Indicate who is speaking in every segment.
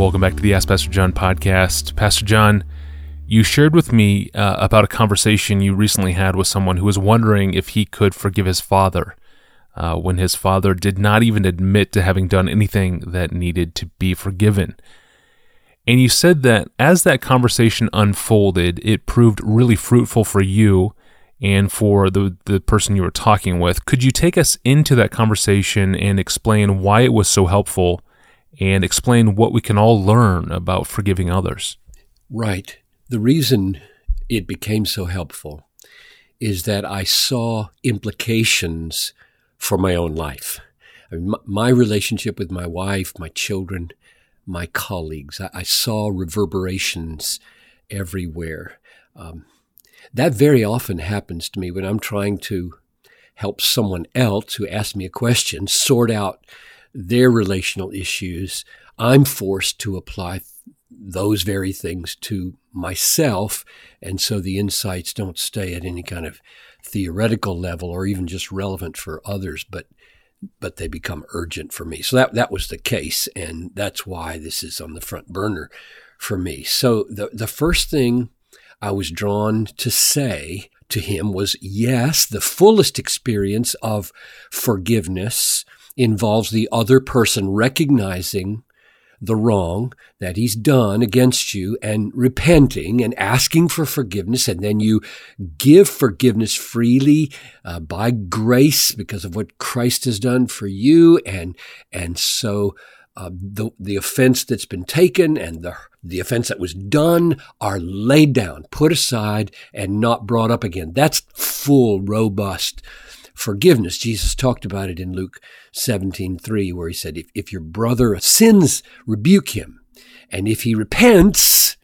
Speaker 1: Welcome back to the Ask Pastor John podcast. Pastor John, you shared with me uh, about a conversation you recently had with someone who was wondering if he could forgive his father uh, when his father did not even admit to having done anything that needed to be forgiven. And you said that as that conversation unfolded, it proved really fruitful for you and for the, the person you were talking with. Could you take us into that conversation and explain why it was so helpful and explain what we can all learn about forgiving others?
Speaker 2: Right. The reason it became so helpful is that I saw implications for my own life. I mean, my relationship with my wife, my children, my colleagues, I, I saw reverberations everywhere. Um, that very often happens to me when I'm trying to help someone else who asks me a question sort out their relational issues. I'm forced to apply those very things to myself. And so the insights don't stay at any kind of theoretical level or even just relevant for others, but but they become urgent for me. So that that was the case, and that's why this is on the front burner for me. So the the first thing I was drawn to say to him was yes, the fullest experience of forgiveness involves the other person recognizing the wrong that he's done against you and repenting and asking for forgiveness. And then you give forgiveness freely uh, by grace because of what Christ has done for you. And, and so uh, the, the offense that's been taken and the, the offense that was done are laid down, put aside, and not brought up again. That's full, robust forgiveness. Jesus talked about it in Luke 17:3 where he said if, if your brother sins rebuke him and if he repents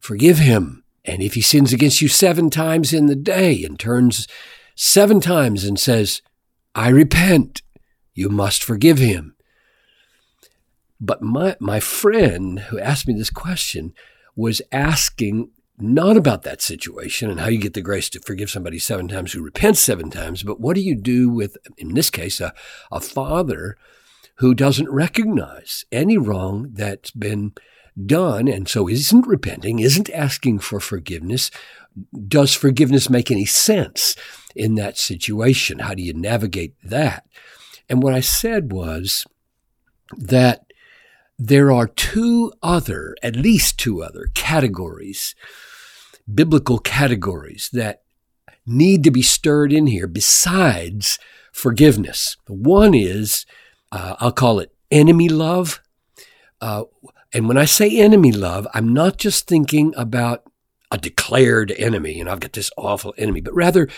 Speaker 2: forgive him and if he sins against you 7 times in the day and turns 7 times and says I repent you must forgive him. But my my friend who asked me this question was asking not about that situation and how you get the grace to forgive somebody seven times who repents seven times, but what do you do with, in this case, a, a father who doesn't recognize any wrong that's been done and so isn't repenting, isn't asking for forgiveness? Does forgiveness make any sense in that situation? How do you navigate that? And what I said was that there are two other, at least two other categories biblical categories that need to be stirred in here besides forgiveness. One is, uh, I'll call it enemy love. Uh, and when I say enemy love, I'm not just thinking about a declared enemy, and I've got this awful enemy, but rather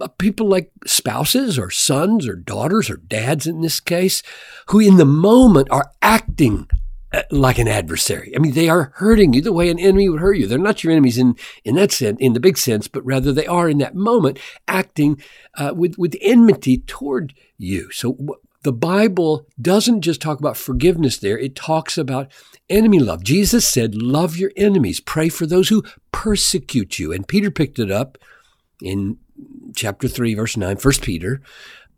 Speaker 2: uh, people like spouses or sons or daughters or dads in this case, who in the moment are acting like an adversary. I mean, they are hurting you the way an enemy would hurt you. They're not your enemies in, in that sense, in the big sense, but rather they are in that moment acting uh, with, with enmity toward you. So w- the Bible doesn't just talk about forgiveness there. It talks about enemy love. Jesus said, love your enemies. Pray for those who persecute you. And Peter picked it up in chapter 3, verse 9, 1 Peter.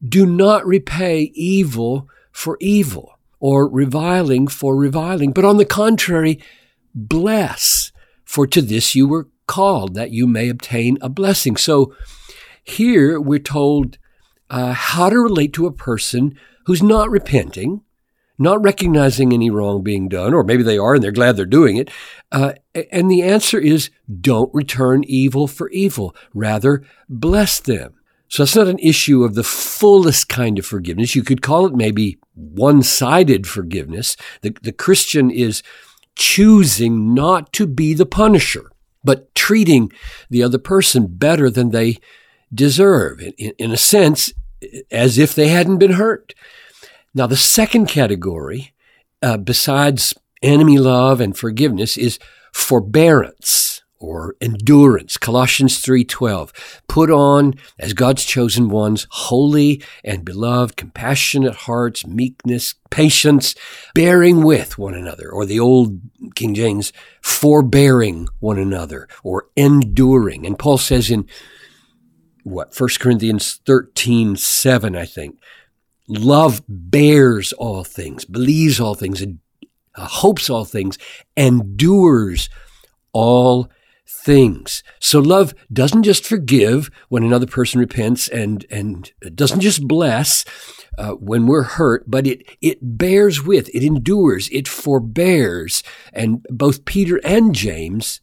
Speaker 2: Do not repay evil for evil or reviling for reviling, but on the contrary, bless, for to this you were called, that you may obtain a blessing. So here we're told uh, how to relate to a person who's not repenting, not recognizing any wrong being done, or maybe they are and they're glad they're doing it. Uh, and the answer is don't return evil for evil. Rather, bless them. So it's not an issue of the fullest kind of forgiveness. You could call it maybe one-sided forgiveness. The, the Christian is choosing not to be the punisher, but treating the other person better than they deserve, in, in a sense, as if they hadn't been hurt. Now, the second category, uh, besides enemy love and forgiveness, is forbearance or endurance. Colossians 3:12 put on as god's chosen ones holy and beloved compassionate hearts meekness patience bearing with one another or the old king james forbearing one another or enduring. And paul says in what 1 corinthians 13:7 i think love bears all things believes all things uh, hopes all things, endures all things. So love doesn't just forgive when another person repents and, and doesn't just bless uh, when we're hurt, but it, it bears with, it endures, it forbears. And both Peter and James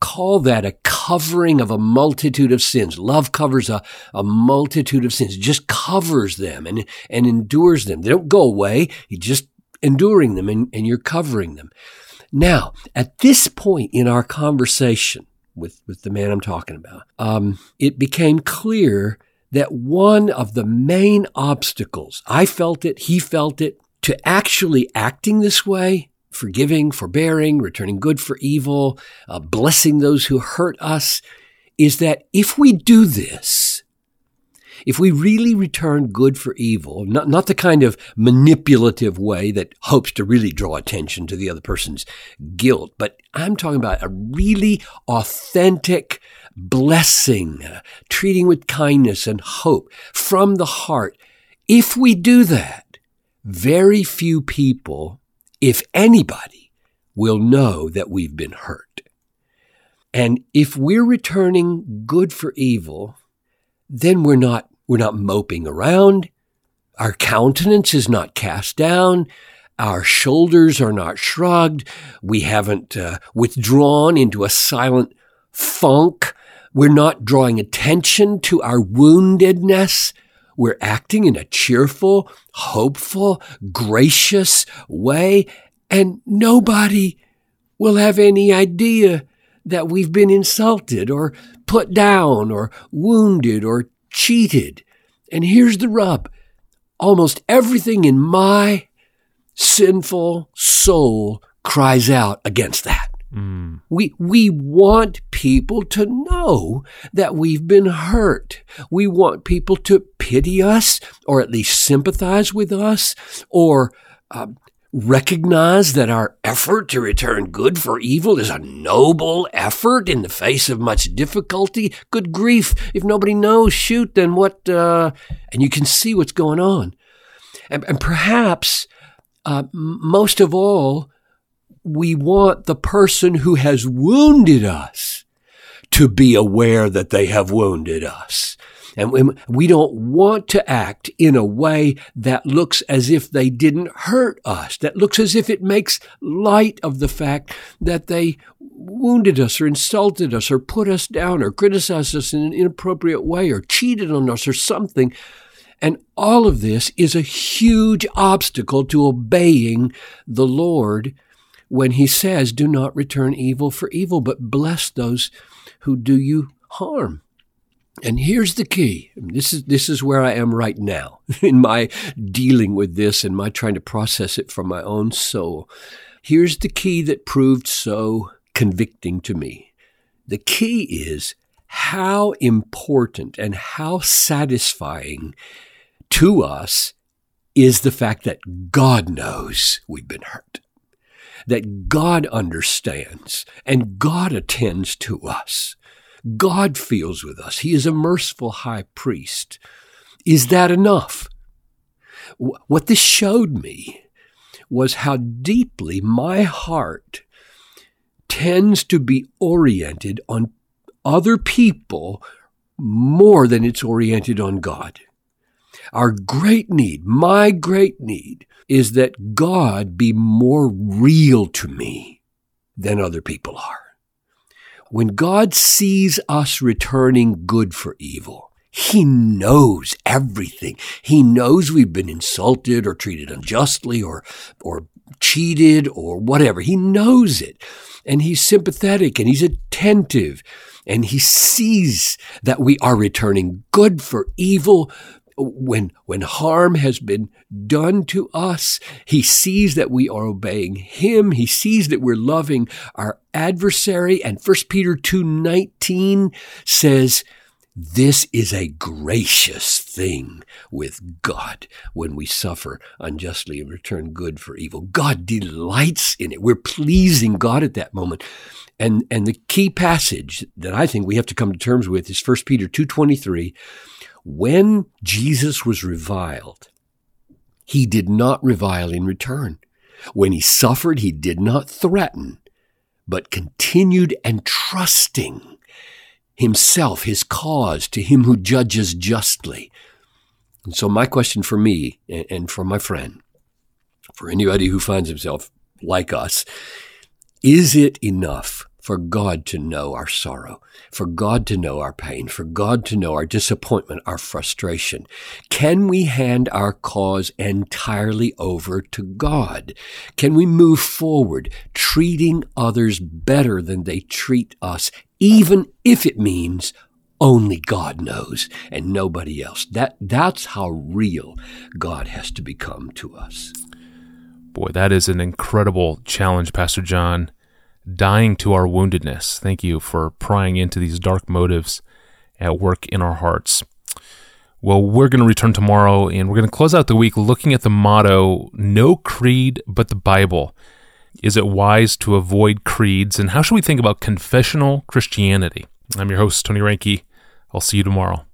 Speaker 2: call that a covering of a multitude of sins. Love covers a, a multitude of sins, it just covers them and, and endures them. They don't go away. You just enduring them and, and you're covering them. Now, at this point in our conversation with, with the man I'm talking about, um, it became clear that one of the main obstacles, I felt it, he felt it, to actually acting this way, forgiving, forbearing, returning good for evil, uh, blessing those who hurt us, is that if we do this, if we really return good for evil, not, not the kind of manipulative way that hopes to really draw attention to the other person's guilt, but I'm talking about a really authentic blessing, treating with kindness and hope from the heart. If we do that, very few people, if anybody, will know that we've been hurt. And if we're returning good for evil, then we're not we're not moping around. Our countenance is not cast down. Our shoulders are not shrugged. We haven't uh, withdrawn into a silent funk. We're not drawing attention to our woundedness. We're acting in a cheerful, hopeful, gracious way, and nobody will have any idea that we've been insulted or put down or wounded or cheated. And here's the rub almost everything in my sinful soul cries out against that. Mm. We, we want people to know that we've been hurt. We want people to pity us or at least sympathize with us or uh, recognize that our effort to return good for evil is a noble effort in the face of much difficulty. Good grief. If nobody knows, shoot, then what? Uh, and you can see what's going on. And, and perhaps, uh, most of all, we want the person who has wounded us to be aware that they have wounded us. And we don't want to act in a way that looks as if they didn't hurt us, that looks as if it makes light of the fact that they wounded us or insulted us or put us down or criticized us in an inappropriate way or cheated on us or something. And all of this is a huge obstacle to obeying the Lord when he says, do not return evil for evil, but bless those who do you harm. And here's the key. This is, this is where I am right now in my dealing with this and my trying to process it from my own soul. Here's the key that proved so convicting to me. The key is how important and how satisfying to us is the fact that God knows we've been hurt, that God understands and God attends to us. God feels with us. He is a merciful high priest. Is that enough? What this showed me was how deeply my heart tends to be oriented on other people more than it's oriented on God. Our great need, my great need, is that God be more real to me than other people are. When God sees us returning good for evil, he knows everything. He knows we've been insulted or treated unjustly or, or cheated or whatever. He knows it. And he's sympathetic and he's attentive and he sees that we are returning good for evil when, when harm has been done to us, he sees that we are obeying him. He sees that we're loving our adversary. And 1 Peter 2.19 says, this is a gracious thing with God when we suffer unjustly and return good for evil. God delights in it. We're pleasing God at that moment. And, and the key passage that I think we have to come to terms with is 1 Peter 2.23 when Jesus was reviled, he did not revile in return. When he suffered, he did not threaten, but continued entrusting himself, his cause, to him who judges justly. And so, my question for me and for my friend, for anybody who finds himself like us, is it enough for God to know our sorrow, for God to know our pain, for God to know our disappointment, our frustration? Can we hand our cause entirely over to God? Can we move forward treating others better than they treat us, even if it means only God knows and nobody else? That, that's how real God has to become to us.
Speaker 1: Boy, that is an incredible challenge, Pastor John dying to our woundedness. Thank you for prying into these dark motives at work in our hearts. Well, we're going to return tomorrow and we're going to close out the week looking at the motto No creed but the Bible. Is it wise to avoid creeds? And how should we think about confessional Christianity? I'm your host, Tony Reinke. I'll see you tomorrow.